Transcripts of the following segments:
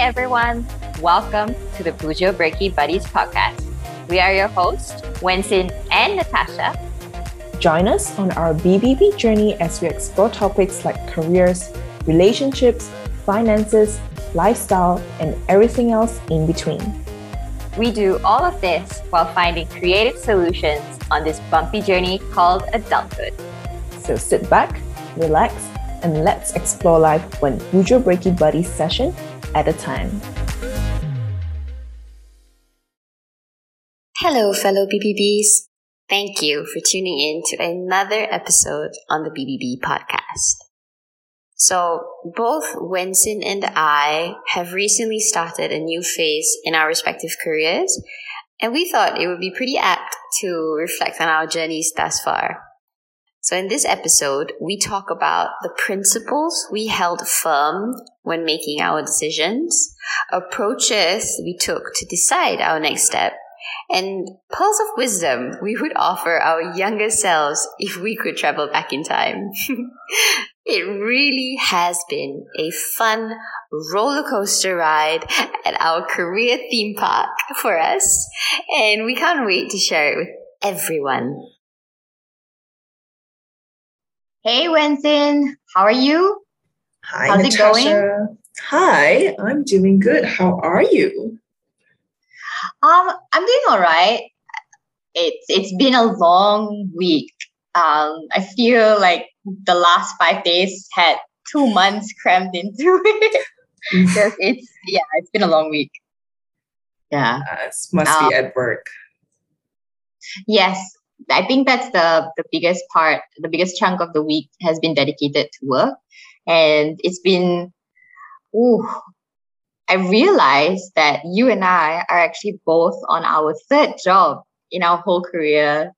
everyone. Welcome to the Bujo Breaky Buddies podcast. We are your hosts, Wensin and Natasha. Join us on our BBB journey as we explore topics like careers, relationships, finances, lifestyle, and everything else in between. We do all of this while finding creative solutions on this bumpy journey called adulthood. So sit back, relax, and let's explore life one Bujo Breaky Buddies session at a time. Hello, fellow BBBs. Thank you for tuning in to another episode on the BBB podcast. So, both Wensin and I have recently started a new phase in our respective careers, and we thought it would be pretty apt to reflect on our journeys thus far. So, in this episode, we talk about the principles we held firm when making our decisions, approaches we took to decide our next step, and pearls of wisdom we would offer our younger selves if we could travel back in time. it really has been a fun roller coaster ride at our career theme park for us, and we can't wait to share it with everyone. Hey, Wensin, how are you? Hi, How's Natasha. it going? Hi, I'm doing good. How are you? Um, I'm doing all right. It's it's been a long week. Um, I feel like the last five days had two months crammed into it. Because it's yeah, it's been a long week. Yeah. Yes, must Um, be at work. Yes, I think that's the the biggest part. The biggest chunk of the week has been dedicated to work, and it's been. Ooh, I realized that you and I are actually both on our third job in our whole career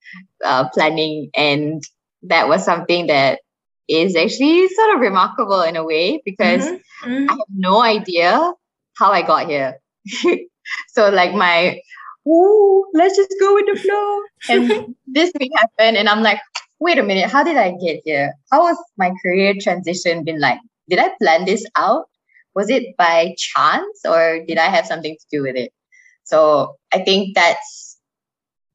uh, planning, and that was something that is actually sort of remarkable in a way because Mhm, mhm. I have no idea how I got here. so like my, ooh, let's just go with the flow. And this week happened, and I'm like, wait a minute, how did I get here? How was my career transition been like? Did I plan this out? Was it by chance, or did I have something to do with it? So I think that's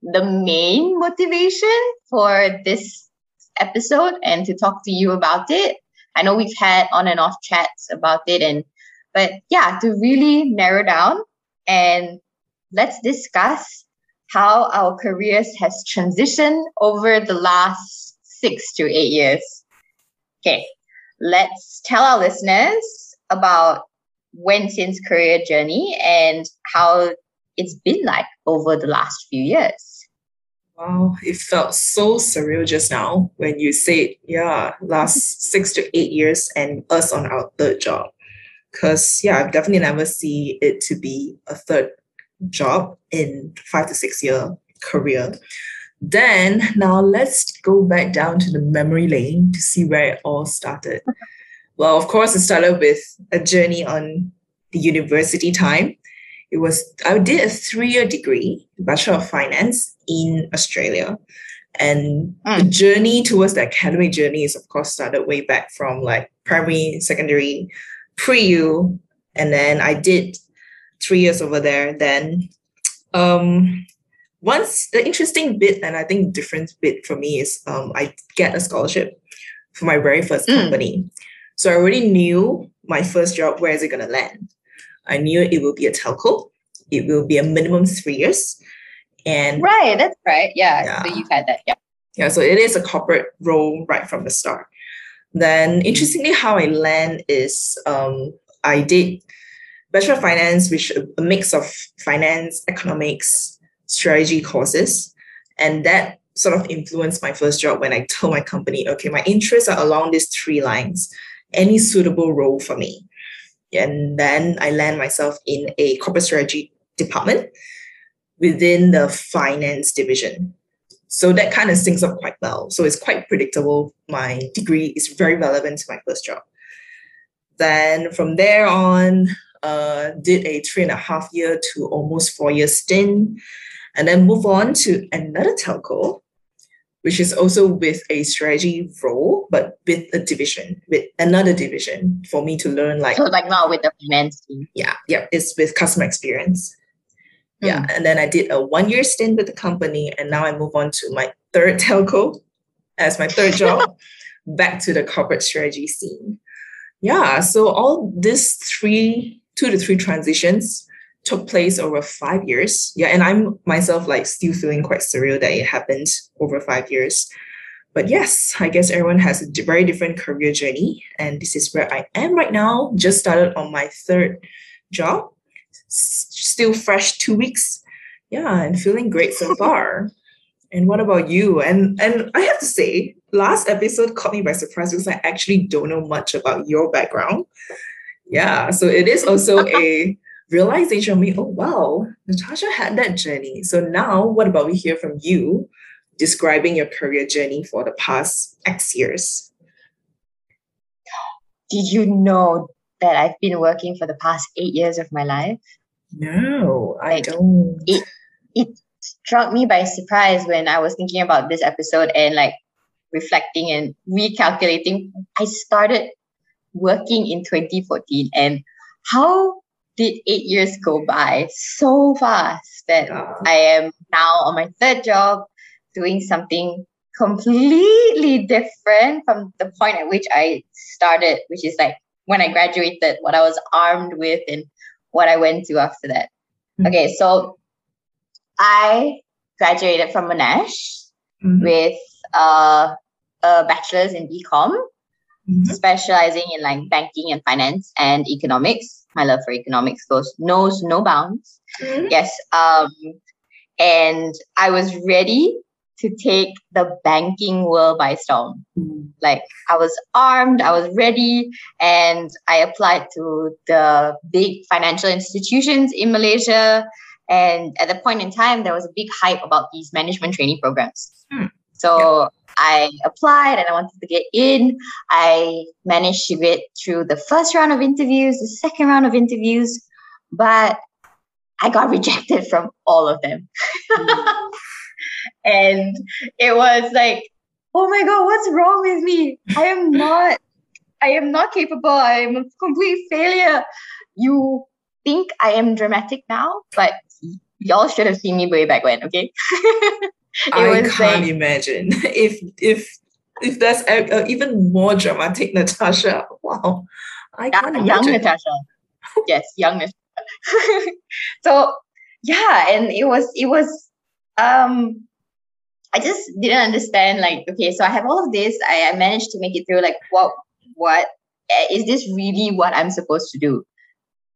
the main motivation for this episode and to talk to you about it. I know we've had on and off chats about it and but yeah, to really narrow down and let's discuss how our careers has transitioned over the last 6 to 8 years. Okay. Let's tell our listeners about Wensin's career journey and how it's been like over the last few years. Wow, it felt so surreal just now when you said, yeah, last six to eight years and us on our third job. Because, yeah, I've definitely never see it to be a third job in five to six year career. Then, now let's go back down to the memory lane to see where it all started. well, of course, it started with a journey on the university time it was I did a three-year degree, Bachelor of Finance in Australia. And the hmm. journey towards the academic journey is of course started way back from like primary, secondary, pre-U. And then I did three years over there. Then um once the interesting bit and I think different bit for me is um I get a scholarship for my very first Mm. company. So I already knew my first job, where is it gonna land? I knew it will be a telco. It will be a minimum three years. And Right, that's right. Yeah, Yeah. so you've had that. Yeah. yeah, so it is a corporate role right from the start. Then interestingly, how I land is um, I did Bachelor of Finance, which a mix of finance, economics, strategy courses. And that sort of influenced my first job when I told my company, okay, my interests are along these three lines. Any suitable role for me? And then I land myself in a corporate strategy department within the finance division. So that kind of syncs up quite well. So it's quite predictable. My degree is very relevant to my first job. Then from there on, uh, did a three and a half year to almost four year stint, and then move on to another telco, which is also with a strategy role, but with a division, with another division for me to learn like So like not with the finance team. yeah, yeah, it's with customer experience. Yeah. Hmm. And then I did a one year stint with the company, and now I move on to my third telco as my third job, back to the corporate strategy scene. Yeah. So all these three, two to three transitions took place over five years. Yeah. And I'm myself like still feeling quite surreal that it happened over five years. But yes, I guess everyone has a very different career journey. And this is where I am right now. Just started on my third job s- still fresh two weeks yeah and feeling great so far and what about you and and i have to say last episode caught me by surprise because i actually don't know much about your background yeah so it is also a realization of me oh wow natasha had that journey so now what about we hear from you describing your career journey for the past x years Did you know that I've been working for the past eight years of my life? no i Like, don't it it struck me by surprise when I was thinking about this episode and like reflecting and recalculating. I started working in 2014 and how did eight years go by so fast that I am now on my third job doing something completely different from the point at which I started, which is like when I graduated, what I was armed with and what I went to after that. Mhm. Okay, so I graduated from Monash Mhm. with uh, a bachelor's in BCom, Mhm. specializing in like banking and finance and economics. My love for economics goes knows no bounds. Mhm. Yes. Um, and I was ready to take the banking world by storm. Like I was armed, I was ready, and I applied to the big financial institutions in Malaysia. And at the point in time, there was a big hype about these management training programs. Hmm. So I applied and I wanted to get in. I managed to get through the first round of interviews, the second round of interviews, but I got rejected from all of them. and it was like, oh my God, what's wrong with me? I am not, I am not capable. I am a complete failure. You think I am dramatic now, but y'all should have seen me way back when, okay? I can't like, imagine if if if that's a, a even more dramatic Natasha. Wow, I can't young imagine. Natasha. yes, young Natasha. so yeah, and it was it was um I just didn't understand like okay, so I have all of this, I, I managed to make it through like what what eh, this really what I'm supposed to do?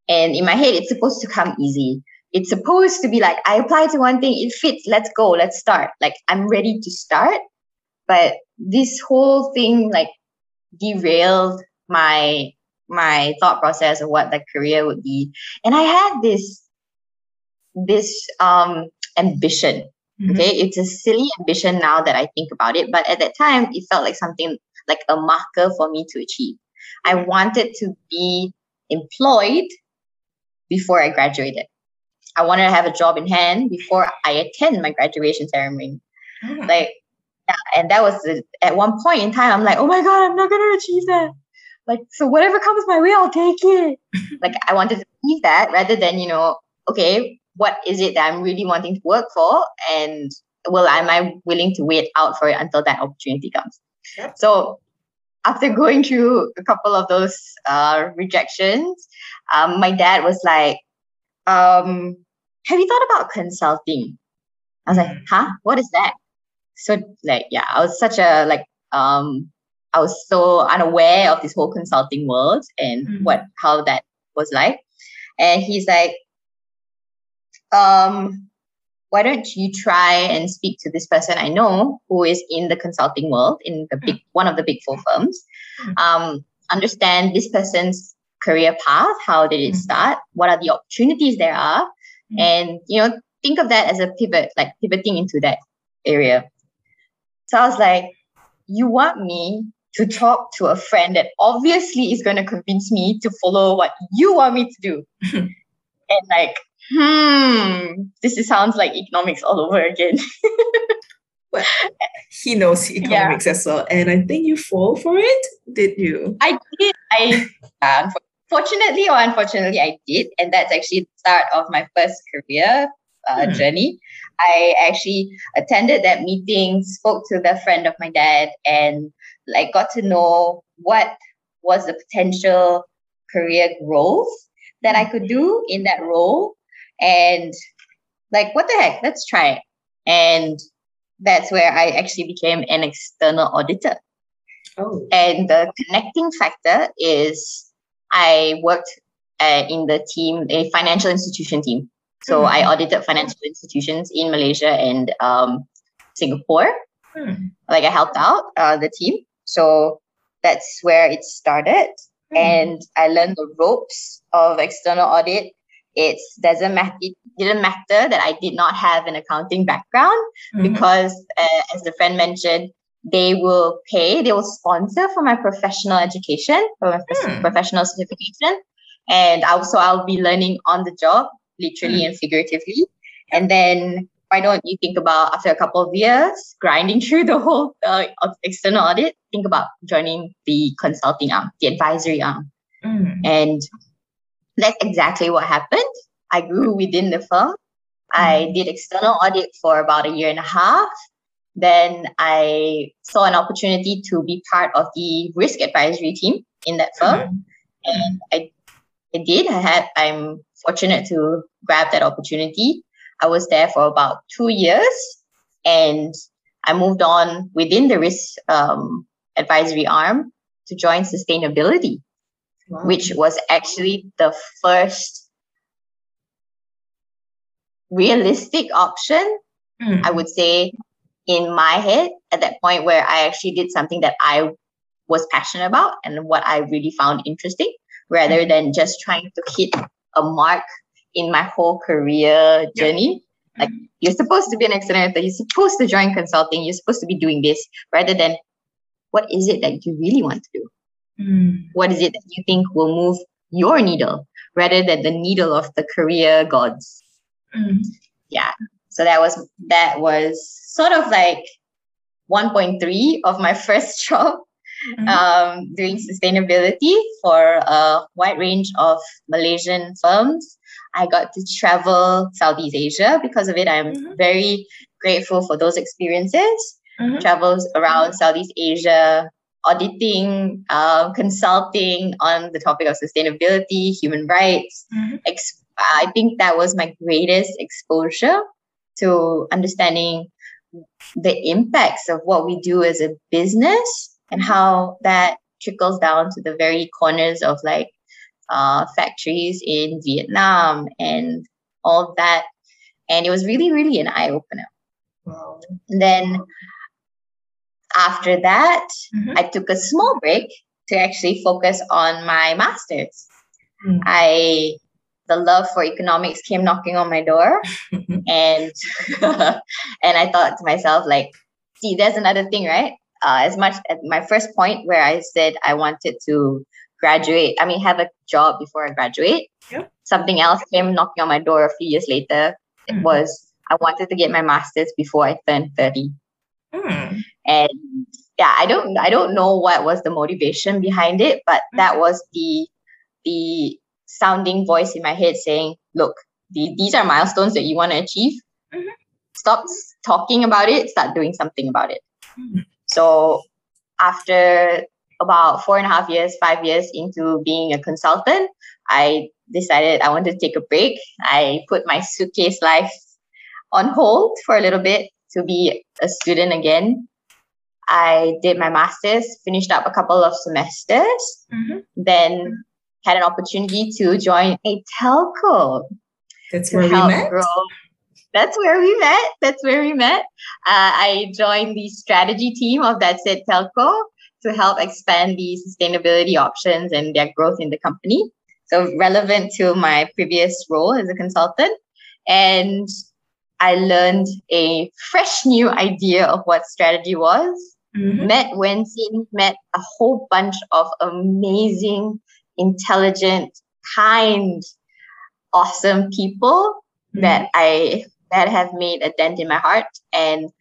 And in my head, it's supposed to come easy. It's supposed to be like I apply to one thing, it fits, let's go, let's start. Like I'm ready to start. But this whole thing like derailed my my thought process of what that career would be. And I had this this um ambition. Mhm. Okay. It's a silly ambition now that I think about it. But at that time it felt like something like a marker for me to achieve. I wanted to be employed before I graduated. I wanted to have a job in hand before I attend my graduation ceremony. Ah, like yeah, and that was the, at one point in time i'm like oh my god i'm not gonna achieve that. Like so whatever comes my way i'll take it. Like i wanted to achieve that rather than you know okay what is it that i'm really wanting to work for? And well am i willing to wait out for it until that opportunity comes? Yep. so after going through a couple of those uh, rejections um, my dad was like um, have you thought about consulting? I was like huh? What is that? So like yeah i was such a like um i was so unaware of this whole consulting world and Mhm. what how that was like. And he's like um why don't you try and speak to this person i know who is in the consulting world in the big one of the big four firms. Mm. um understand this person's career path how did it Mhm. start what are the opportunities there are Mhm. and you know think of that as a pivot like pivoting into that area so I was like, you want me to talk to a friend that obviously is going to convince me to follow what you want me to do. and like, hmm, this is, sounds like economics all over again. Well, he knows economics yeah. as well, and I think you fall for it. Did you? I did. I uh, fortunately or unfortunately, I did, and that's actually the start of my first career uh, hmm. journey. I actually attended that meeting, spoke to the friend of my dad, and like got to know what was the potential career growth that I could do in that role. And like, what the heck? Let's try it. And that's where I actually became an external auditor. Oh. And the connecting factor is I worked uh, in the team, a financial institution team. So mm-hmm. I audited financial institutions in Malaysia and um, Singapore. Mm. Like I helped out uh, the team. So that's where it started. Mm. And I learned the ropes of external audit. It doesn't matter. It didn't matter that I did not have an accounting background mm-hmm. because, uh, as the friend mentioned, they will pay, they will sponsor for my professional education, for my mm. professional certification. And also I'll be learning on the job, literally mm. and figuratively. And then why don't you think about after a couple of years grinding through the whole uh, external audit, think about joining the consulting arm, the advisory arm. Mm. And that's exactly what happened. I grew within the firm. I mm. did external audit for about a year and a half. Then I saw an opportunity to be part of the risk advisory team in that firm. Mm-hmm. And I, I did. I had, I'm fortunate to grab that opportunity. I was there for about two years and I moved on within the risk um, advisory arm to join sustainability, wow. which was actually the first realistic option, mm. I would say, in my head at that point where I actually did something that I was passionate about and what I really found interesting rather mm-hmm. than just trying to hit a mark in my whole career journey. Like mm-hmm. you're supposed to be an accelerator, you're supposed to join consulting, you're supposed to be doing this rather than what is it that you really want to do? Mm. What is it that you think will move your needle rather than the needle of the career gods? Mm. Yeah. So that was that was sort of like 1.3 of my first job mm-hmm. um, doing sustainability for a wide range of Malaysian firms. I got to travel Southeast Asia because of it. I'm mm-hmm. very grateful for those experiences. Mm-hmm. Travels around Southeast Asia, auditing, uh, consulting on the topic of sustainability, human rights. Mm-hmm. Ex- I think that was my greatest exposure to understanding the impacts of what we do as a business and how that trickles down to the very corners of like uh, factories in Vietnam and all that. And it was really, really an eye opener. Wow. then after that, mm-hmm. I took a small break to actually focus on my master's. Mm-hmm. I the love for economics came knocking on my door and and i thought to myself like see there's another thing right uh, as much at my first point where i said i wanted to graduate i mean have a job before i graduate yep. something else came knocking on my door a few years later it mm. was i wanted to get my master's before i turned 30 mm. and yeah i don't i don't know what was the motivation behind it but mm. that was the the sounding voice in my head saying, look, the, these are milestones that you want to achieve. Mm-hmm. Stop talking about it, start doing something about it. Mm-hmm. So after about four and a half years, five years into being a consultant, I decided I wanted to take a break. I put my suitcase life on hold for a little bit to be a student again. I did my master's, finished up a couple of semesters. Mm-hmm. Then had an opportunity to join a telco. That's where we met. Grow. That's where we met. That's where we met. Uh, I joined the strategy team of that said telco to help expand the sustainability options and their growth in the company. So relevant to my previous role as a consultant. And I learned a fresh new idea of what strategy was. Mm-hmm. Met Wenxin, met a whole bunch of amazing intelligent, kind, awesome people mm-hmm. that I that have made a dent in my heart. And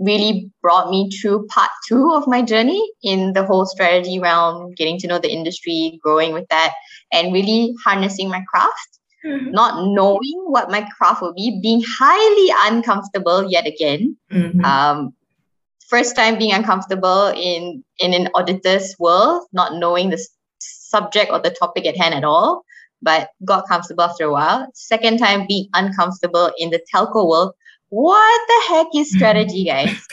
really brought me through part two of my journey in the whole strategy realm, getting to know the industry, growing with that, and really harnessing my craft. Mm-hmm. Not knowing what my craft will be, being highly uncomfortable yet again. Mm-hmm. Um, first time being uncomfortable in in an auditor's world, not knowing the subject or the topic at hand at all, but got comfortable after a while. Second time being uncomfortable in the telco world, what the heck is strategy, guys?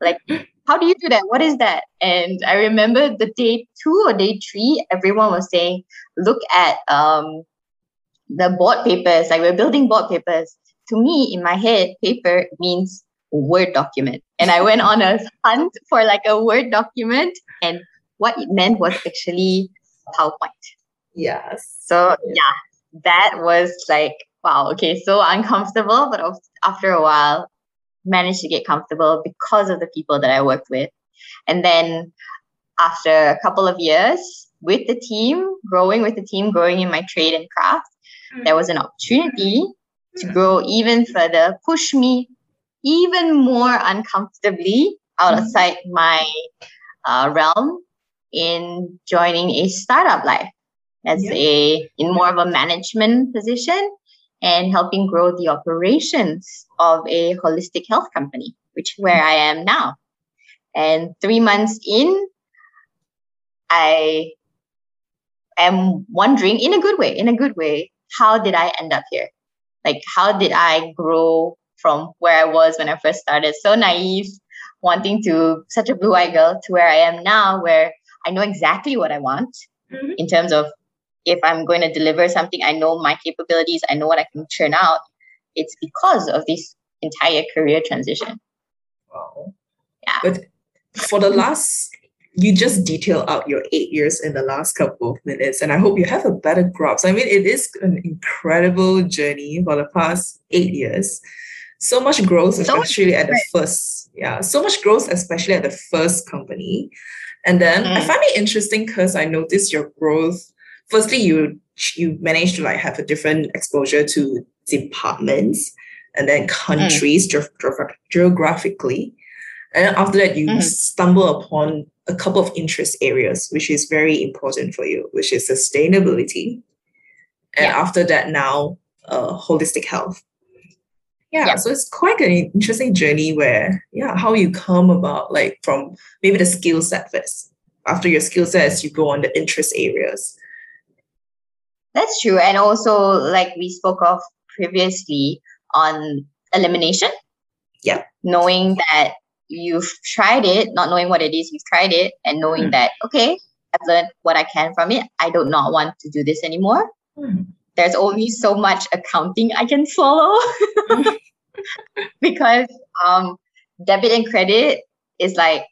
like, how do you do that? What is that? And I remember the day two or day three, everyone was saying, look at um, the board papers. Like, we're building board papers. To me, in my head, paper means Word document. And I went on a hunt for like a Word document. And what it meant was actually PowerPoint. Yes. So, yeah, that was like wow, okay, so uncomfortable, but after a while, managed to get comfortable because of the people that I worked with. And then after a couple of years with the team, growing with the team, growing in my trade and craft, mm. there was an opportunity to grow even further, push me even more uncomfortably outside mm. my uh, realm in joining a startup life as yeah. a in more of a management position and helping grow the operations of a holistic health company, which where I am now. And three months in, I am wondering in a good way, in a good way, how did I end up here? Like, how did I grow from where I was when I first started? So naive, wanting to, such a blue eyed girl, to where I am now, where I know exactly what I want mm-hmm. in terms of if I'm going to deliver something, I know my capabilities, I know what I can churn out. It's because of this entire career transition. Wow. Yeah. But for the last, you just detail out your eight years in the last couple of minutes, and I hope you have a better grasp. I mean, it is an incredible journey for the past eight years. So much growth, especially so at the first, yeah, so much growth, especially at the first company. And then mm. I find it interesting because I noticed your growth firstly you you manage to like have a different exposure to departments and then countries mm. ge- geographically and after that you mm. stumble upon a couple of interest areas which is very important for you which is sustainability and yeah. after that now uh, holistic health yeah, yeah, so it's quite an interesting journey where yeah how you come about like from maybe the skill set first after your skill sets you go on the interest areas that's true. And also, like we spoke of previously on elimination. Yeah. Knowing that you've tried it, not knowing what it is, you've tried it, and knowing mm. that, okay, I've learned what I can from it. I do not want to do this anymore. Mm. There's only so much accounting I can follow because um, debit and credit is like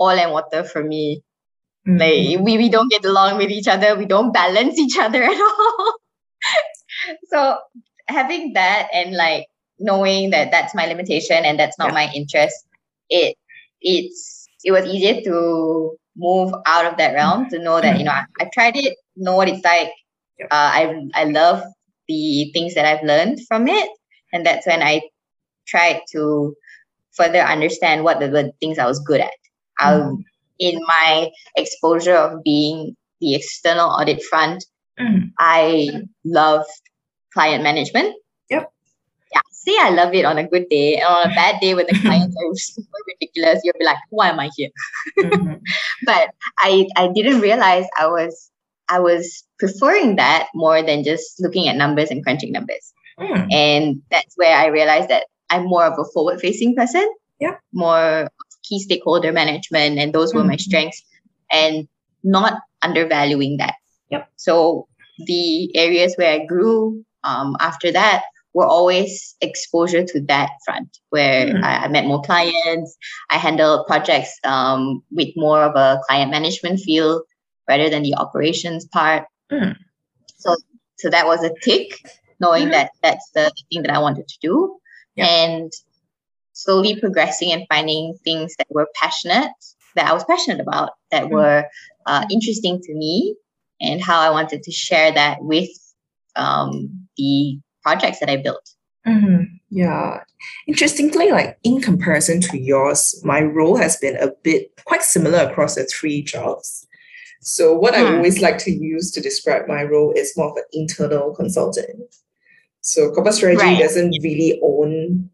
oil and water for me. Mm-hmm. Like we, we don't get along with each other. We don't balance each other at all. so having that and like knowing that that's my limitation and that's not yeah. my interest, it it's it was easier to move out of that realm to know that you know I, have tried it, know what it's like. Uh, I I love the things that I've learned from it, and that's when I tried to further understand what the, the things I was good at. Mm in my exposure of being the external audit front, mm. I love client management. Yep. Yeah. See, I love it on a good day. And on a bad day when the clients are super ridiculous, you'll be like, why am I here? Mm-hmm. but I I didn't realize I was I was preferring that more than just looking at numbers and crunching numbers. Mm. And that's where I realized that I'm more of a forward facing person. Yeah. More key stakeholder management, and those were mm-hmm. my strengths, and not undervaluing that. Yep. So the areas where I grew um, after that were always exposure to that front, where mm-hmm. I, I, met more clients. I handled projects um, with more of a client management feel rather than the operations part. Mm. So, so that was a tick, knowing mm-hmm. that that's the thing that I wanted to do. Yep. And slowly progressing and finding things that were passionate, that I was passionate about, that mm-hmm. were uh, interesting to me, and how I wanted to share that with um, the projects that I built. Mm-hmm. Yeah. Interestingly, like in comparison to yours, my role has been a bit quite similar across the three jobs. So what I hmm. always like to use to describe my role is more of an internal consultant. So corporate strategy right. doesn't really own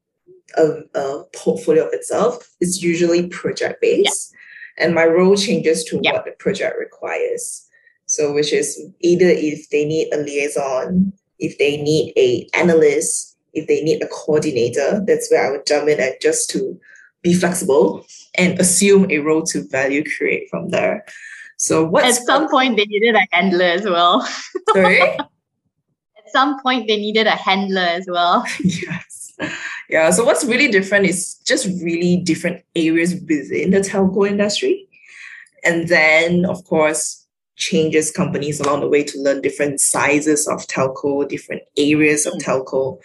a, a, portfolio of itself. It's usually project based. Yeah. And my role changes to yeah. what the project requires. So which is either if they need a liaison, if they need a analyst, if they need a coordinator, that's where I would jump in and just to be flexible and assume a role to value create from there. So what at some point they needed a handler as well. Sorry? at some point they needed a handler as well. yes. Yeah. So what's really different is just really different areas within the telco industry. And then of course changes companies along the way to learn different sizes of telco, different areas of mm. telco.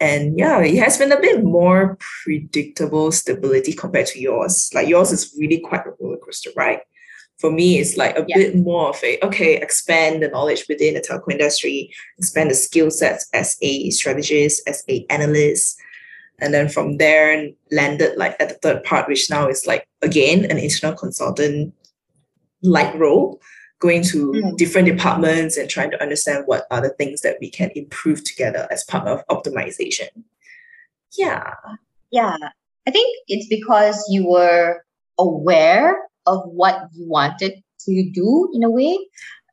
And yeah, it has been a bit more predictable stability compared to yours. Like yours is really quite a roller coaster, right? For me, it's like a yeah. bit more of a okay, expand the knowledge within the telco industry, expand the skill sets as a strategist, as a analyst, and then from there landed like at the third part, which now is like again an internal consultant like role going to mm. different departments and trying to understand what are the things that we can improve together as part of optimization. Yeah. Yeah. I think it's because you were aware of what you wanted to do in a way,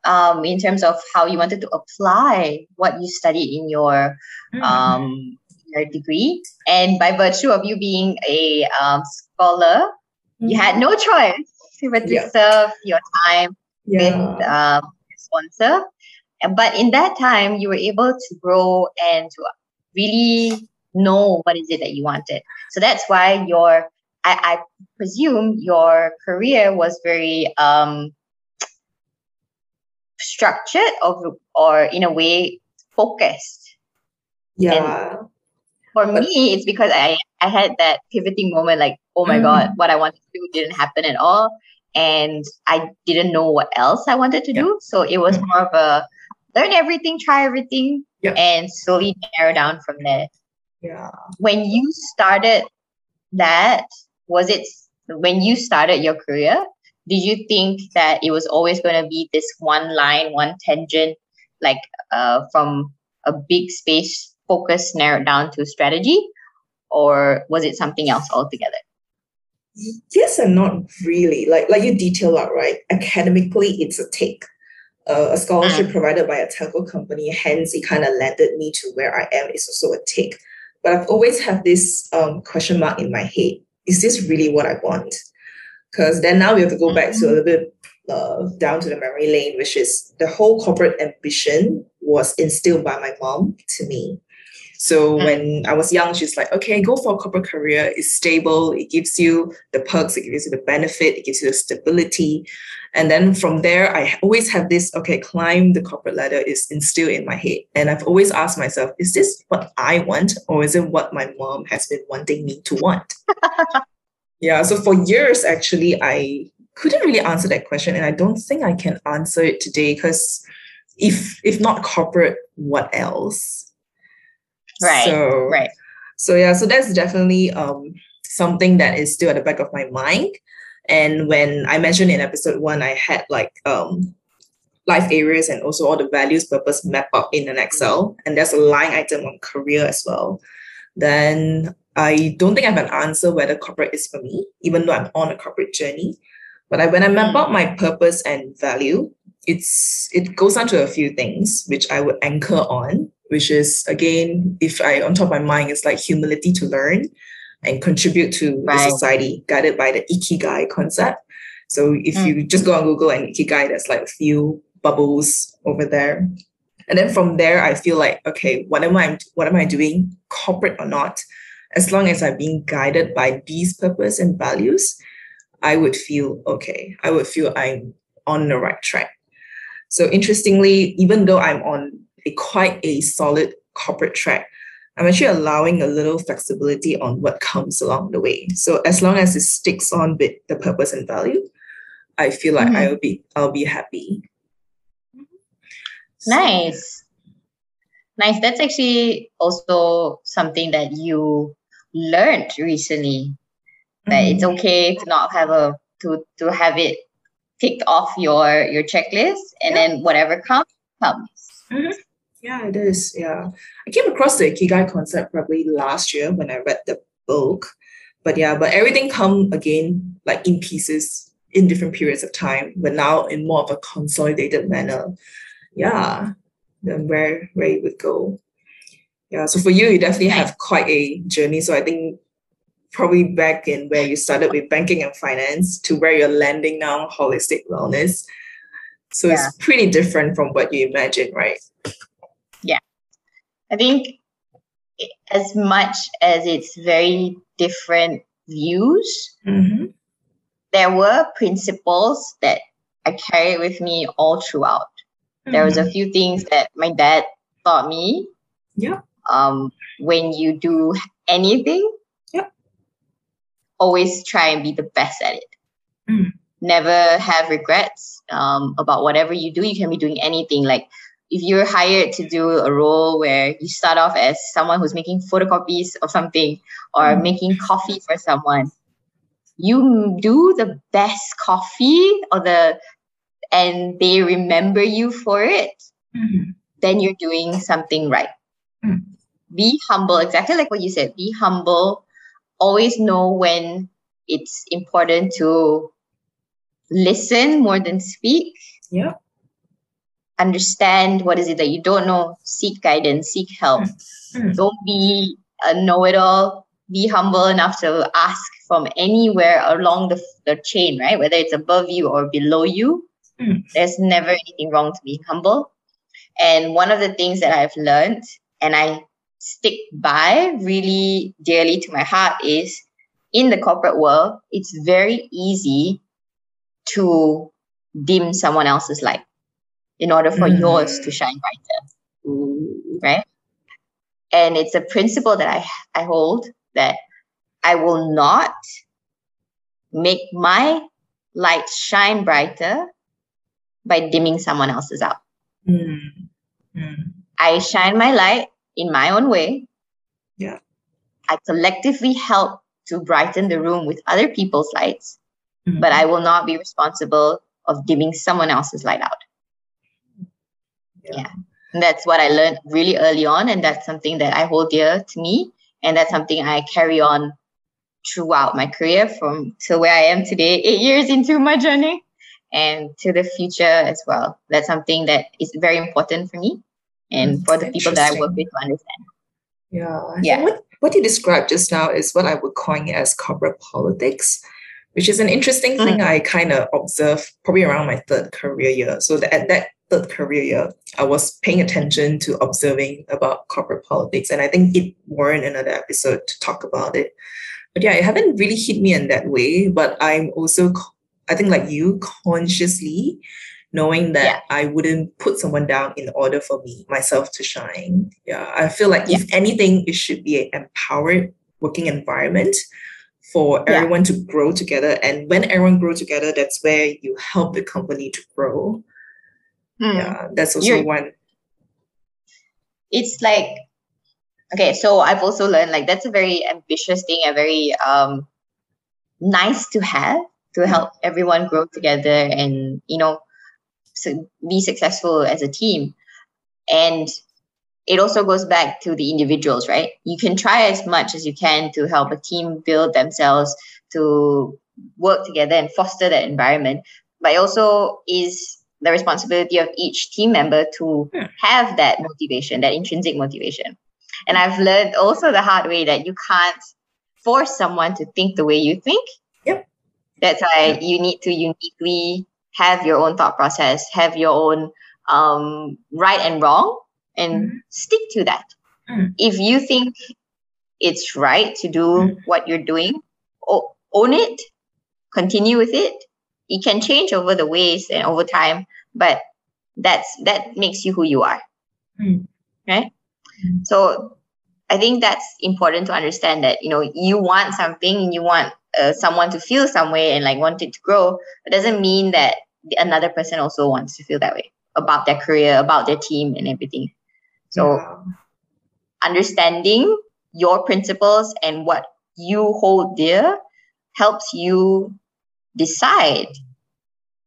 um, in terms of how you wanted to apply what you studied in your mm. um, your degree. And by virtue of you being a um, scholar, mm. you had no choice but to yeah. serve your time yeah. with um, sponsor. But in that time, you were able to grow and to really know what is it that you wanted. So that's why your, I, I presume your career was very um, structured or, or in a way focused. Yeah. And for me, it's because I, I had that pivoting moment like, oh my mm. God, what I wanted to do didn't happen at all and I didn't know what else I wanted to yeah. do. So it was mm-hmm. more of a learn everything, try everything, yeah. and slowly narrow down from there. Yeah. When you started that, was it when you started your career? Did you think that it was always going to be this one line, one tangent, like uh, from a big space focus narrowed down to strategy? Or was it something else altogether? yes and not really. Like like you detail out, right? Academically, it's a take. Uh, a scholarship mm. provided by a telco company, hence it kind of landed me to where I am. It's also a take. But I've always had this um, question mark in my head. Is this really what I want? Because then now we have to go back to a little bit uh, down to the memory lane, which is the whole corporate ambition was instilled by my mom to me. So mm. when I was young, she's like, okay, go for a corporate career. It's stable. It gives you the perks. It gives you the benefit. It gives you the stability. And then from there, I always have this, okay, climb the corporate ladder is instilled in my head. And I've always asked myself, is this what I want? Or is it what my mom has been wanting me to want? yeah. So for years, actually, I couldn't really answer that question. And I don't think I can answer it today because if if not corporate, what else? Right. So, right. So yeah, so that's definitely um something that is still at the back of my mind. And when I mentioned in episode one, I had like um life areas and also all the values purpose map out in an Excel. And there's a line item on career as well. Then I don't think I have an answer whether corporate is for me, even though I'm on a corporate journey. But I, when I map out my purpose and value, it's it goes down to a few things which I would anchor on which is again, if I on top of my mind, it's like humility to learn and contribute to right. the society, guided by the ikigai concept. So if mm. you just go on Google and ikigai, there's like a few bubbles over there. And then from there, I feel like, okay, what am I what am I doing, corporate or not? As long as I'm being guided by these purpose and values, I would feel okay. I would feel I'm on the right track. So interestingly, even though I'm on a quite a solid corporate track, I'm actually allowing a little flexibility on what comes along the way. So as long as it sticks on with the purpose and value, I feel like mm-hmm. I will be I'll be happy. Nice. nice. That's actually also something that you learned recently. That it's Mhm. okay to not have a to to have it ticked off your your checklist, and Yeah. then whatever comes comes. Yeah, it is. Yeah. I came across the Ikigai concept probably last year when I read the book. But yeah, but everything come again like in pieces in different periods of time, but now in more of a consolidated manner. Yeah. Then where where it would go. Yeah. So for you, you definitely have quite a journey. So I think probably back in where you started with banking and finance to where you're landing now, holistic wellness. So Yeah. it's pretty different from what you imagine, right? I think as much as it's very different views, Mm-hmm. there were principles that I carried with me all throughout. There was a few things that my dad taught me. Yeah. Um, when you do anything, Yep. always try and be the best at it. Mm. Never have regrets um, about whatever you do. You can be doing anything. Like if you're hired to do a role where you start off as someone who's making photocopies of something or Mm. making coffee for someone, you do the best coffee or the and they remember you for it, Mhm. then you're doing something right. Mm. Be humble, exactly like what you said. Be humble. Always know when it's important to listen more than speak. Yeah. Understand what is it that you don't know. Seek guidance, seek help. Mm. Don't be a know it all. Be humble enough to ask from anywhere along the, the chain, right? Whether it's above you or below you. Mm. There's never anything wrong to being humble. And one of the things that I've learned and I stick by really dearly to my heart is in the corporate world, it's very easy to dim someone else's light in order for Mm. yours to shine brighter right? and it's a principle that I I hold that I will not make my light shine brighter by dimming someone else's out. Mm. Mm. I shine my light in my own way. Yeah. I collectively help to brighten the room with other people's lights, Mm. but I will not be responsible of dimming someone else's light out. Yeah. And that's what I learned really early on, and that's something that I hold dear to me, and that's something I carry on throughout my career from to where I am today, eight years into my journey, and to the future as well. That's something that is very important for me, and for the people that I work with to understand. Yeah. Yeah. What, what you described just now is what I would coin as corporate politics, which is an interesting Mm. thing I kind of observed probably around my third career year. So that, at that third career year, I was paying attention to observing about corporate politics. And I think it warrant another episode to talk about it. But yeah, it haven't really hit me in that way. But I'm also, I think like you, consciously knowing that Yeah. I wouldn't put someone down in order for me myself to shine. Yeah, I feel like if anything, it should be an empowered working environment for Yeah. everyone to grow together. And when everyone grow together, that's where you help the company to grow. Hmm. Yeah, that's also You're- one. it's like okay so i've also learned like that's a very ambitious thing a very um nice to have to help everyone grow together and you know so be successful as a team and it also goes back to the individuals right you can try as much as you can to help a team build themselves to work together and foster that environment but it also is the responsibility of each team member to Hmm. have that motivation that intrinsic motivation and i've learned also the hard way that you can't force someone to think the way you think Yep. that's why you need to uniquely have your own thought process have your own um, right and wrong and Mhm. stick to that Mm. if you think it's right to do Mm. what you're doing o- own it continue with it it can change over the ways and over time but that's that makes you who you are Mm. right Mm. so i think that's important to understand that you know you want something and you want uh, someone to feel some way and like want it to grow it doesn't mean that another person also wants to feel that way about their career about their team and everything So Yeah. understanding your principles and what you hold dear helps you decide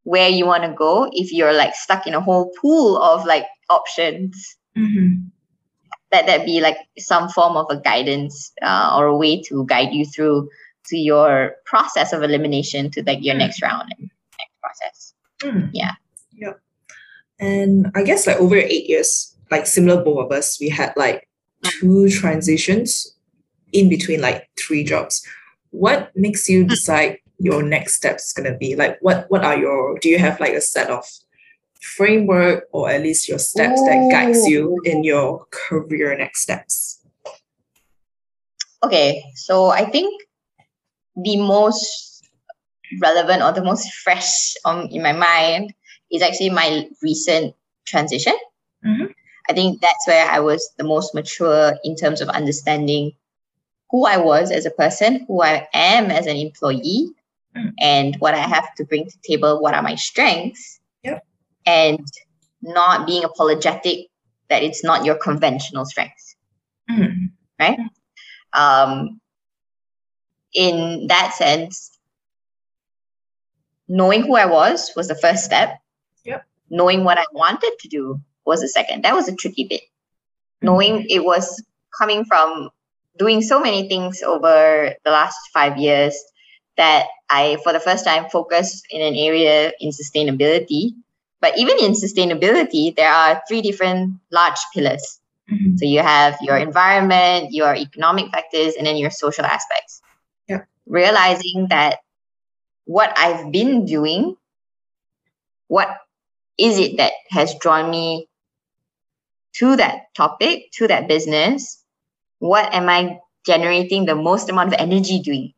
where you want to go if you're like stuck in a whole pool of like options Mhm. that that be like some form of a guidance uh, or a way to guide you through to your process of elimination to like your Mm. next round and next process Mm. Yeah. Yep. And I guess like over eight years, like similar both of us, we had like two transitions in between like three jobs. What makes you decide your next steps gonna be? Like what what are your do you have like a set of framework or at least your steps that guides you in your career next steps? okay so i think the most relevant or the most fresh um, in my mind is actually my recent transition Mhm. i think that's where i was the most mature in terms of understanding who i was as a person who i am as an employee Mm. and what i have to bring to the table what are my strengths Yep. and not being apologetic that it's not your conventional strengths Mm. um, in that sense, knowing who I was was the first step. Yep. Knowing what I wanted to do was the second. That was a tricky bit. Knowing it was coming from doing so many things over the last five years that I, for the first time, focused in an area in sustainability. But even in sustainability, there are three different large pillars. Mhm. So you have your environment, your economic factors, and then your social aspects. Yeah. Realizing that what I've been doing, what is it that has drawn me to that topic, to that business? What am I generating the most amount of energy doing?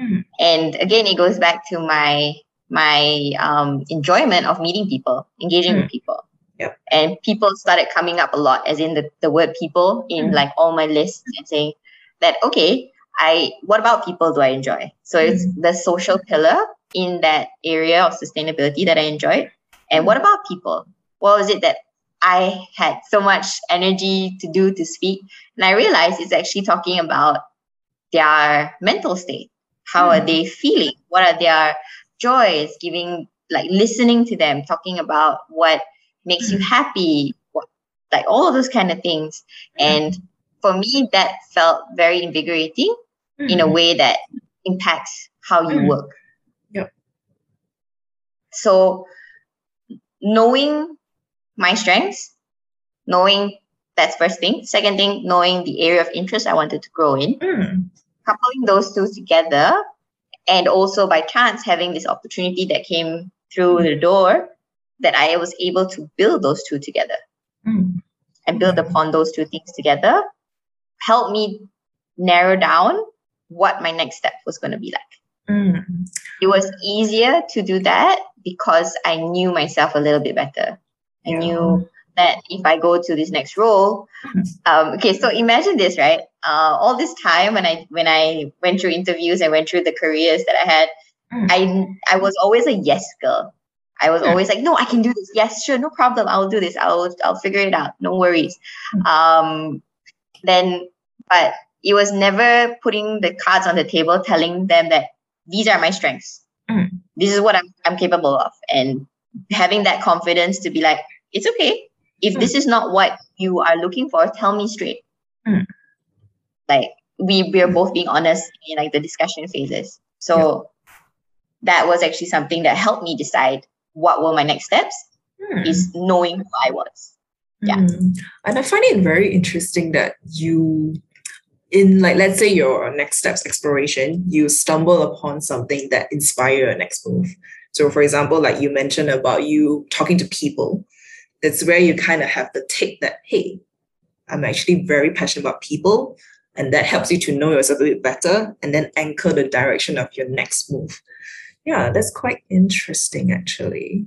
Mhm. And again, it goes back to my my um, enjoyment of meeting people, engaging with people. Yep. and people started coming up a lot as in the, the word people in Mm. like all my lists and saying that okay i what about people do i enjoy? So it's the social pillar in that area of sustainability that i enjoyed. And what about people? What was it that i had so much energy to do to speak? And i realized it's actually talking about their mental state how are Mm. they feeling what are their joys giving like listening to them talking about what makes you happy what, like all of those kind of things and for me that felt very invigorating in a way that impacts how you Mm. work Yep. so knowing my strengths knowing that's first thing second thing knowing the area of interest i wanted to grow in Mm. Coupling those two together and also by chance having this opportunity that came through the door that i was able to build those two together Mm. and build upon those two things together helped me narrow down what my next step was going to be like Mm. it was easier to do that because i knew myself a little bit better i Yeah. knew that if i go to this next role Mhm. um, okay so imagine this right? Uh, all this time when i when i went through interviews and went through the careers that i had Mm. i i was always a yes girl. I was Mm. always like no i can do this. Yes sure no problem. I'll do this. I'll i'll figure it out. No worries. Um then but it was never putting the cards on the table telling them that these are my strengths. Mm. this is what i'm, I'm capable of. And having that confidence to be like it's okay if this is not what you are looking for tell me straight Mm. like we we're both being honest in like the discussion phases so that was actually something that helped me decide what were my next steps Mm. is knowing who i was yeah. Mm. And I find it very interesting that you, in like, let's say your next steps exploration, you stumble upon something that inspire your next move. So, for example, like you mentioned about you talking to people, that's where you kind of have the take that, hey, I'm actually very passionate about people. And that helps you to know yourself a bit better and then anchor the direction of your next move. Yeah, that's quite interesting, actually.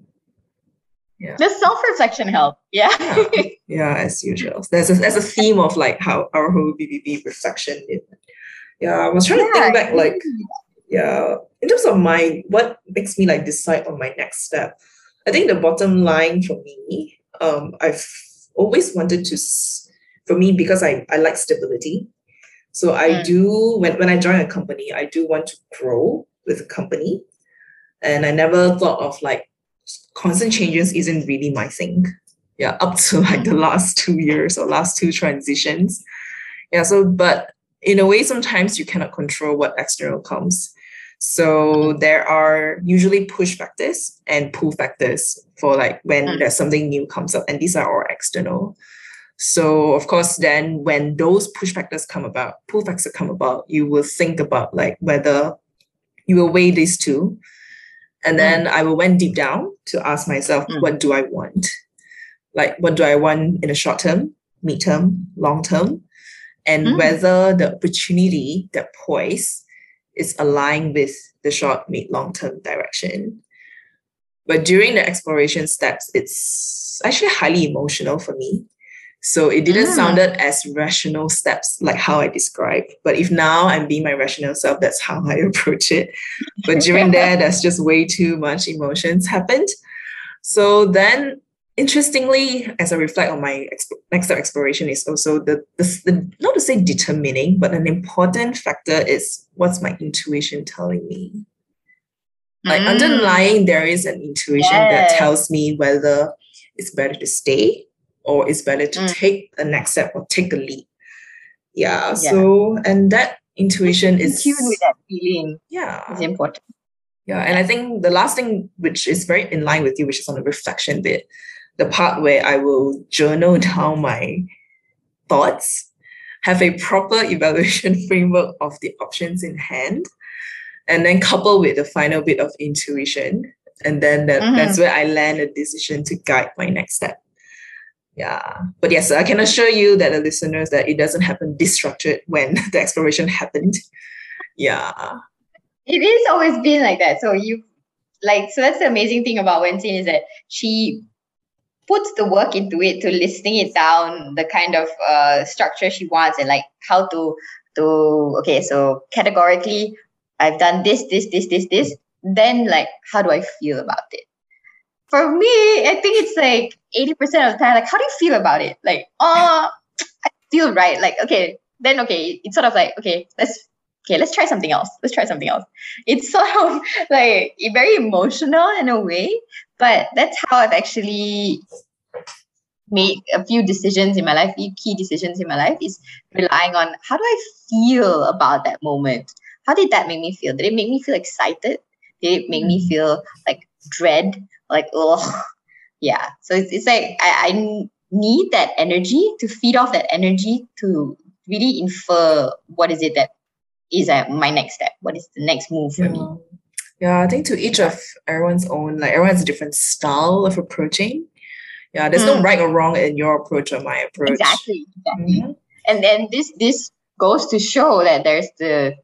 Yeah. the self-reflection help yeah Yeah, yeah, as usual. There's a, there's a theme of like how our whole BBB reflection. In, yeah, I was trying to think back, like, yeah, in terms of my what makes me like decide on my next step. I think the bottom line for me, um, I've always wanted to for me, because I, I like stability. So I Mm. do when, when I join a company, I do want to grow with the company. And I never thought of like constant changes isn't really my thing. Yeah, up to like the last two years or last two transitions. Yeah, so but in a way, sometimes you cannot control what external comes. So there are usually push factors and pull factors for like when Mm. there's something new comes up, and these are all external. So of course, then when those push factors come about, pull factors come about, you will think about like whether you will weigh these two. And then I will went deep down to ask myself, Mm. what do I want? Like, what do I want in the short term, mid term, long term? And Mm. whether the opportunity, that poise, is aligned with the short, mid, long term direction. But during the exploration steps, it's actually highly emotional for me. So it didn't Mm. sounded as rational steps like how I described. But if now I'm being my rational self, that's how I approach it. But during there, there's just way too much emotions happened. So then, interestingly, as I reflect on my exp- next step exploration, is also the, the, the not to say determining, but an important factor is what's my intuition telling me. Like Mm. underlying, there is an intuition that tells me whether it's better to stay or it's better to Mm. take the next step or take the leap. Yeah. Yeah. So and that intuition is tune with that feeling yeah. is important. Yeah, and I think the last thing, which is very in line with you, which is on the reflection bit, the part where I will journal down my thoughts, have a proper evaluation framework of the options in hand, and then couple with the final bit of intuition. And then that, Mhm. that's where I land a decision to guide my next step. Yeah. But yes, I can assure you that the listeners that it doesn't happen this structured when the exploration happened. Yeah. It is always been like that. So you like so that's the amazing thing about Wenxin is that she puts the work into it to listing it down, the kind of uh, structure she wants and like how to to okay, so categorically I've done this, this, this, this, this. Then like how do I feel about it? For me, I think it's like 80% of the time, like how do you feel about it? Like, oh I feel right. Like, okay, then okay, it's sort of like, okay, let's okay, let's try something else. Let's try something else. It's sort of like very emotional in a way, but that's how I've actually made a few decisions in my life, few key decisions in my life is relying on how do I feel about that moment? How did that make me feel? Did it make me feel excited? Did it make me mm-hmm. feel like dread? Like, oh, yeah. So it's, it's like I, I need that energy to feed off that energy to really infer what is it that is uh, my next step? What is the next move for me? Yeah. Yeah, I think to each of everyone's own, like everyone has a different style of approaching. Yeah, there's no Mm. right or wrong in your approach or my approach. Exactly, exactly. Mhm. And then this this goes to show that there's the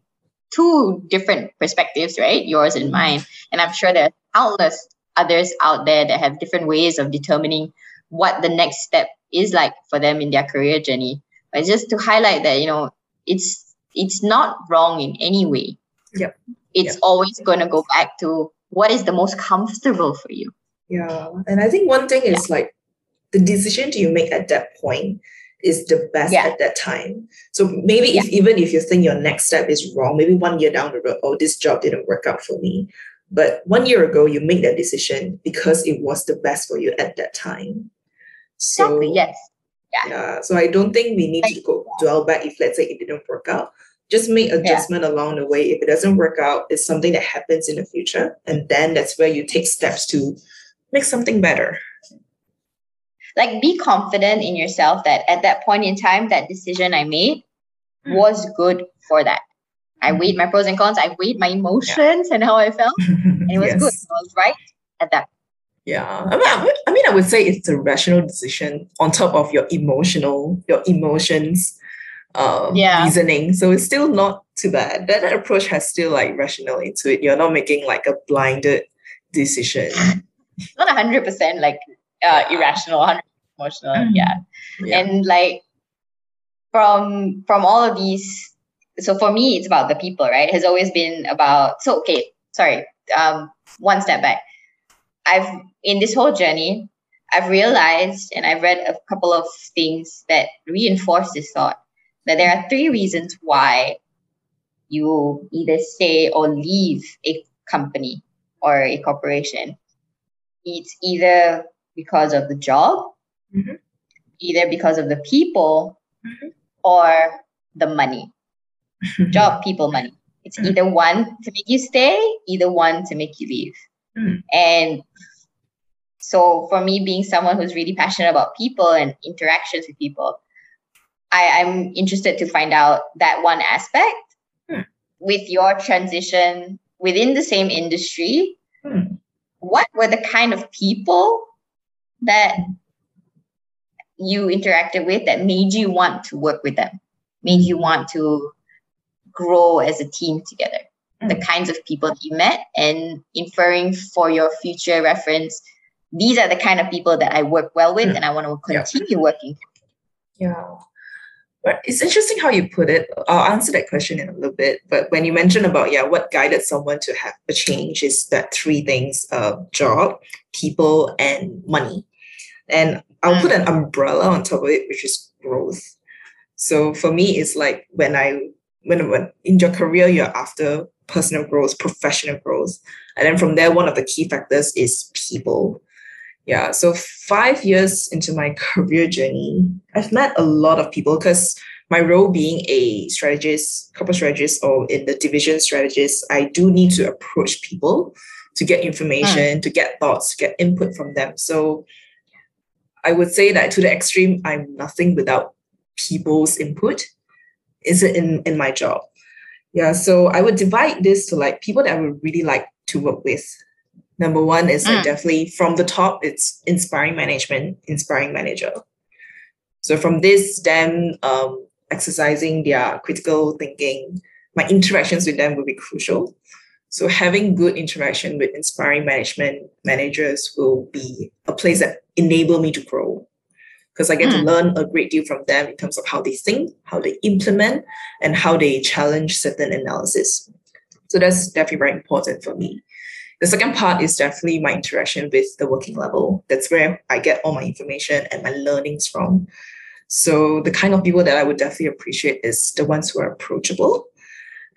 two different perspectives, right? Yours and mine. And I'm sure there are countless others out there that have different ways of determining what the next step is like for them in their career journey. But just to highlight that, you know, it's it's not wrong in any way. Yep. It's Yep. always gonna go back to what is the most comfortable for you. Yeah, and I think one thing is like the decision you make at that point is the best Yeah. at that time. So maybe if even if you think your next step is wrong, maybe one year down the road, oh, this job didn't work out for me. But one year ago, you made that decision because it was the best for you at that time. So Exactly. Yes. yeah, so I don't think we need to go dwell back if let's say it didn't work out. Just make adjustment along the way. If it doesn't work out, it's something that happens in the future, and then that's where you take steps to make something better. like be confident in yourself that at that point in time that decision i made Mm. was good for that i weighed my pros and cons i weighed my emotions and how i felt and it was good Yes. it was right at that Yeah, I mean, I would- I mean, I would say it's a rational decision on top of your emotional, your emotions, um, Yeah. reasoning. So it's still not too bad. That, that approach has still like rational into it. You're not making like a blinded decision. not 100% like uh, Yeah. irrational 100 emotional Mm. yeah. Yeah. and like from from all of these so for me it's about the people right it has always been about so okay sorry um one step back i've in this whole journey I've realized and I've read a couple of things that reinforce this thought that there are three reasons why you either stay or leave a company or a corporation. It's either because of the job, Mhm. either because of the people, Mhm. or the money. Job, people, money. It's Mm. either one to make you stay, either one to make you leave. Mm. And so for me, being someone who's really passionate about people and interactions with people, I, I'm interested to find out that one aspect Hmm. with your transition within the same industry. Hmm. What were the kind of people that you interacted with that made you want to work with them, made you want to grow as a team together? The Hmm. kinds of people that you met, and inferring for your future reference, these are the kind of people that I work well with Hmm. and I want to Yeah. continue working. Yeah. But it's interesting how you put it. I'll answer that question in a little bit. But when you mentioned about, yeah, what guided someone to have a change is that three things uh, job, people, and money. And I'll put an umbrella on top of it, which is growth. So for me, it's like when I, when, when in your career, you're after personal growth, professional growth. And then from there, one of the key factors is people. Yeah. So five years into my career journey, I've met a lot of people because my role being a strategist, corporate strategist, or in the division strategist, I do need to approach people to get information, hmm. to get thoughts, to get input from them. So I would say that to the extreme, I'm nothing without people's input. Is it in, in my job? Yeah. So I would divide this to like people that I would really like to work with. Number one is like Mm. definitely from the top, it's inspiring management, inspiring manager. So from this, them um, exercising their critical thinking, my interactions with them will be crucial. So having good interaction with inspiring management managers will be a place that enable me to grow because I get to Mm. learn a great deal from them in terms of how they think, how they implement, and how they challenge certain analysis. So that's definitely very important for me. The second part is definitely my interaction with the working level. That's where I get all my information and my learnings from. So the kind of people that I would definitely appreciate is the ones who are approachable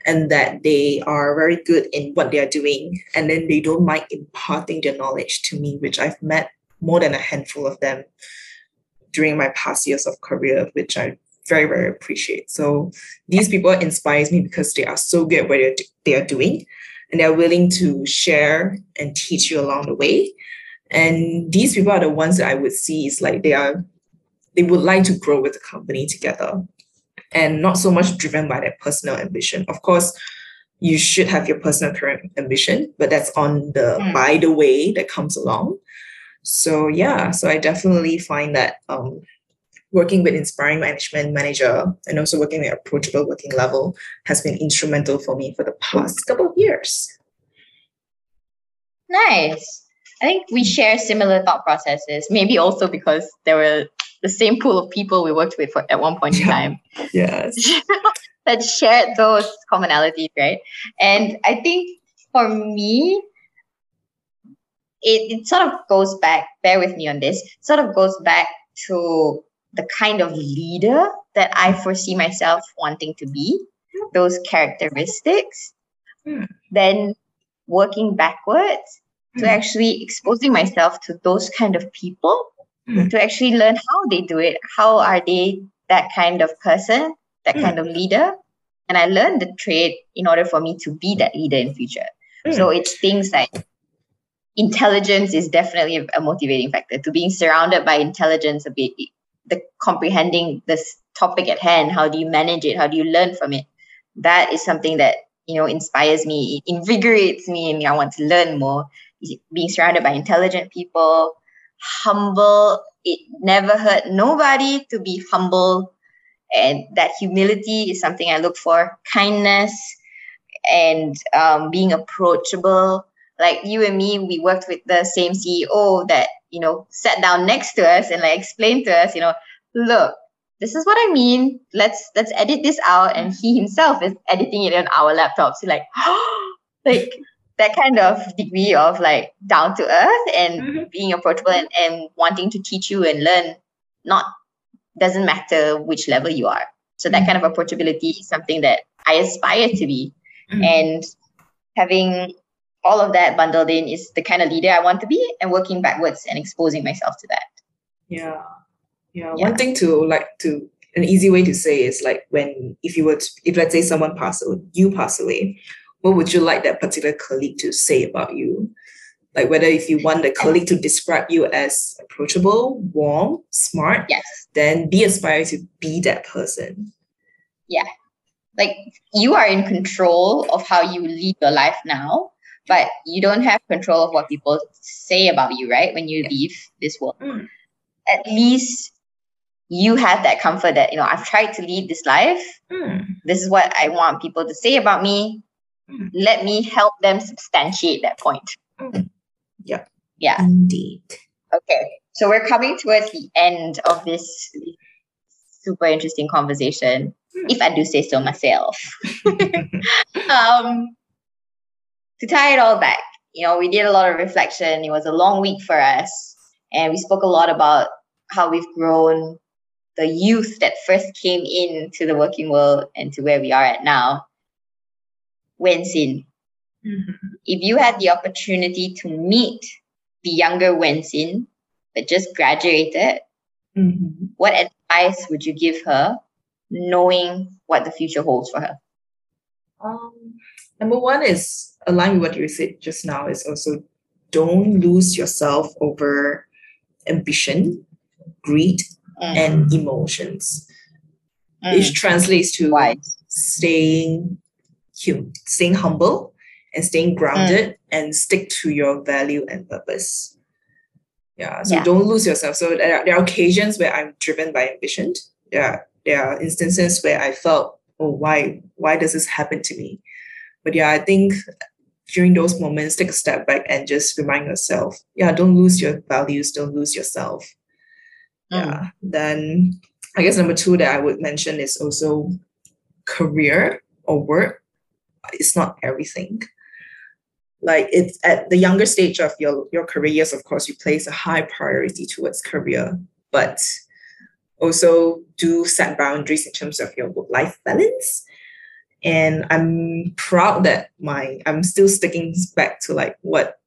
and that they are very good in what they are doing and then they don't mind imparting their knowledge to me, which I've met more than a handful of them during my past years of career, which I very, very appreciate. So these people inspires me because they are so good at what they are doing and they're willing to share and teach you along the way. And these people are the ones that I would see is like they are they would like to grow with the company together and not so much driven by their personal ambition. Of course, you should have your personal career ambition, but that's on the Mm. by the way that comes along. So yeah, so I definitely find that um, working with inspiring management manager and also working with approachable working level has been instrumental for me for the past couple of years. Nice. I think we share similar thought processes. Maybe also because there were the same pool of people we worked with for, at one point in time Yes. that shared those commonalities, right? And I think for me, it, it sort of goes back, bear with me on this, sort of goes back to the kind of leader that I foresee myself wanting to be, those characteristics, Hmm. then working backwards to Hmm. actually exposing myself to those kind of people Hmm. to actually learn how they do it. How are they that kind of person, that Hmm. kind of leader? And I learned the trade in order for me to be that leader in future. So it's things like intelligence is definitely a, a motivating factor to being surrounded by intelligence a bit the comprehending this topic at hand how do you manage it? How do you learn from it? That is something that you know inspires me it invigorates me and i want to learn more. Being surrounded by intelligent people humble it never hurt nobody to be humble. And that humility is something i look for kindness and um, being approachable. Like you and me we worked with the same ceo that you know sat down next to us and like explained to us you know look this is what i mean let's let's edit this out and he himself is editing it on our laptops He's like like that kind of degree of like down to earth and Mhm. being approachable and, and wanting to teach you and learn not doesn't matter which level you are so that Mhm. kind of approachability is something that i aspire to be Mhm. and having all of that bundled in is the kind of leader i want to be and working backwards and exposing myself to that Yeah. Yeah. Yeah. One thing to like to an easy way to say is like when if you were to, if let's say someone passed away, you pass away, what would you like that particular colleague to say about you? Like whether if you want the colleague to describe you as approachable, warm, smart, yes then be inspired to be that person. Yeah. Like you are in control of how you lead your life now but you don't have control of what people say about you right when you leave this world Mm. at least you have that comfort that you know i've tried to lead this life Mm. this is what i want people to say about me Mm. let me help them substantiate that point Mm. Yeah. yeah Indeed. okay so we're coming towards the end of this super interesting conversation Hmm. if i do say so myself um, to tie it all back, you know, we did a lot of reflection. It was a long week for us, and we spoke a lot about how we've grown, the youth that first came into the working world and to where we are at now. Wenxin, Mhm. if you had the opportunity to meet the younger Wenxin that just graduated, Mhm. what advice would you give her, knowing what the future holds for her? Um, number one is aligned with what you said just now is also don't lose yourself over ambition, greed, Mm, and emotions. mm, Which translates to wise. staying hum- staying humble and staying grounded and stick to your value and purpose. Yeah. So Yeah. don't lose yourself. So there are, there are occasions where I'm driven by ambition. There are, there are instances where I felt, oh, why why does this happen to me? But yeah, I think during those moments, take a step back and just remind yourself, yeah, don't lose your values, don't lose yourself. Mm. Yeah. Then I guess number two that I would mention is also career or work. It's not everything. Like it's at the younger stage of your, your career, yes, of course, you place a high priority towards career, but also do set boundaries in terms of your work-life balance. And I'm proud that my I'm still sticking back to like what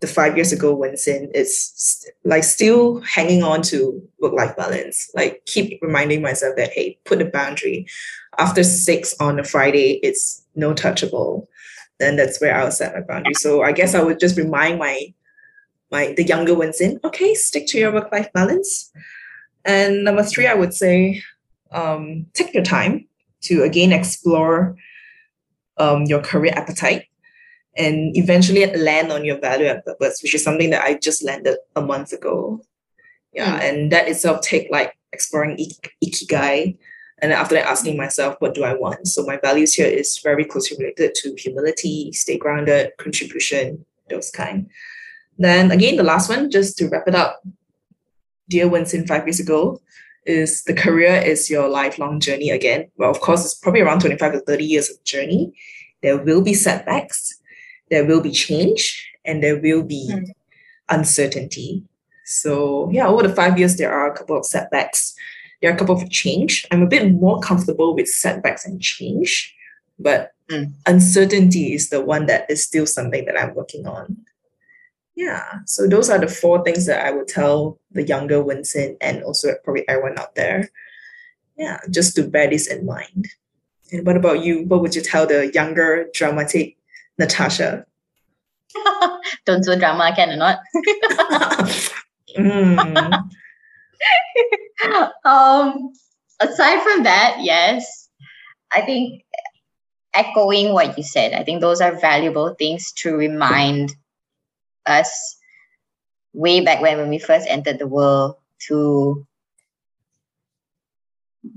the five years ago Wenxin is st- like still hanging on to work-life balance. Like keep reminding myself that hey, put a boundary. After six on a Friday, it's no touchable. Then that's where I'll set my boundary. So I guess I would just remind my my the younger ones in, okay, stick to your work-life balance. And number three, I would say um, take your time to again explore um, your career appetite and eventually land on your value and purpose, which is something that I just landed a month ago. Yeah, Mm. and that itself take like exploring ik- ikigai, and after that asking myself, what do I want? So my values here is very closely related to humility, stay grounded, contribution, those kind. Then again, the last one, just to wrap it up, dear Wenxin five years ago, is the career is your lifelong journey again. Well, of course, it's probably around 25 to 30 years of journey. There will be setbacks, there will be change, and there will be Mm. uncertainty. So, yeah, over the five years, there are a couple of setbacks. There are a couple of change. I'm a bit more comfortable with setbacks and change, but Mm. uncertainty is the one that is still something that I'm working on. Yeah, so those are the four things that I would tell the younger Wenxin and also probably everyone out there. Yeah, just to bear this in mind. And what about you? What would you tell the younger dramatic Natasha? Don't do drama, can or not? Mm, um, aside from that, yes, I think echoing what you said, I think those are valuable things to remind us way back when when we first entered the world to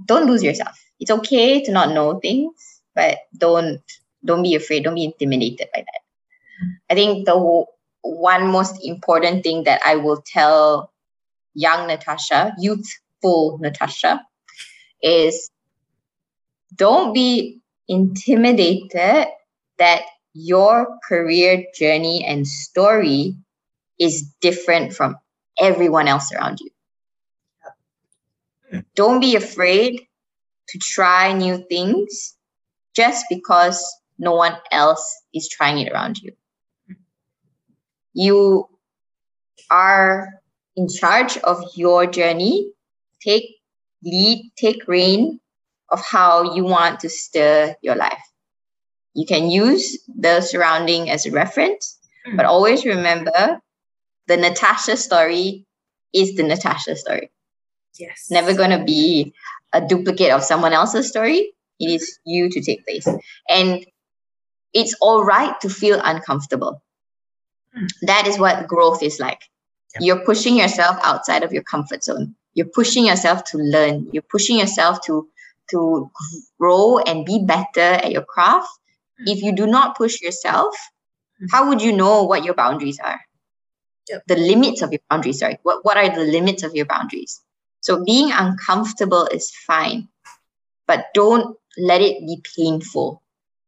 don't lose yourself. It's okay to not know things, but don't don't be afraid. Don't be intimidated by that. I think the one most important thing that I will tell young Natasha, youthful Natasha, is don't be intimidated that your career journey and story is different from everyone else around you. Don't be afraid to try new things just because no one else is trying it around you. You are in charge of your journey. Take lead, take reign of how you want to stir your life. You can use the surrounding as a reference, mm. but always remember the Natasha story is the Natasha story. Yes. Never going to be a duplicate of someone else's story. It is you to take place. And it's all right to feel uncomfortable. Mm. That is what growth is like. Yep. You're pushing yourself outside of your comfort zone. You're pushing yourself to learn. You're pushing yourself to to grow and be better at your craft. If you do not push yourself, how would you know what your boundaries are? Yep. The limits of your boundaries, sorry. What, what are the limits of your boundaries? So being uncomfortable is fine, but don't let it be painful.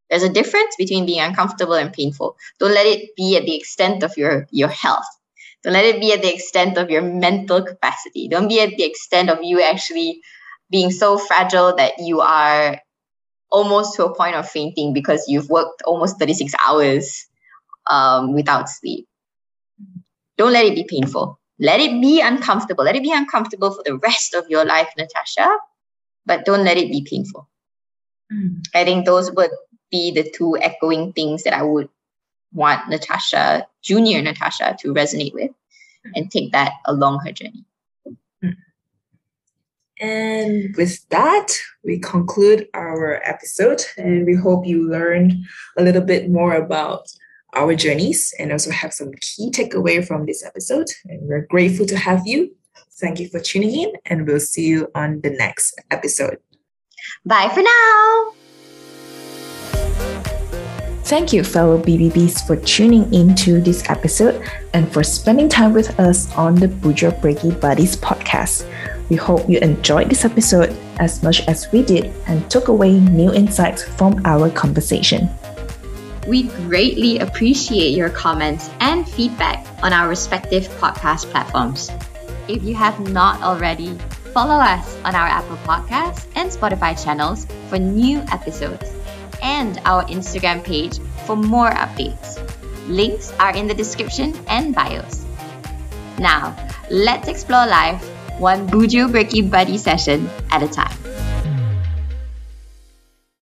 There's a difference between being uncomfortable and painful. Don't let it be at the extent of your, your health. Don't let it be at the extent of your mental capacity. Don't be at the extent of you actually being so fragile that you are almost to a point of fainting because you've worked almost 36 hours um, without sleep. Don't let it be painful. Let it be uncomfortable. Let it be uncomfortable for the rest of your life, Natasha, but don't let it be painful. Mm. I think those would be the two echoing things that I would want Natasha, junior Natasha, to resonate with and take that along her journey. And with that, we conclude our episode, and we hope you learned a little bit more about our journeys and also have some key takeaway from this episode. And we're grateful to have you. Thank you for tuning in, and we'll see you on the next episode. Bye for now. Thank you, fellow BBBs, for tuning into this episode and for spending time with us on the Bujo Breaky Buddies podcast. We hope you enjoyed this episode as much as we did and took away new insights from our conversation. We greatly appreciate your comments and feedback on our respective podcast platforms. If you have not already, follow us on our Apple Podcasts and Spotify channels for new episodes and our Instagram page for more updates. Links are in the description and bios. Now, let's explore life one Bujo Breaky Buddy session at a time.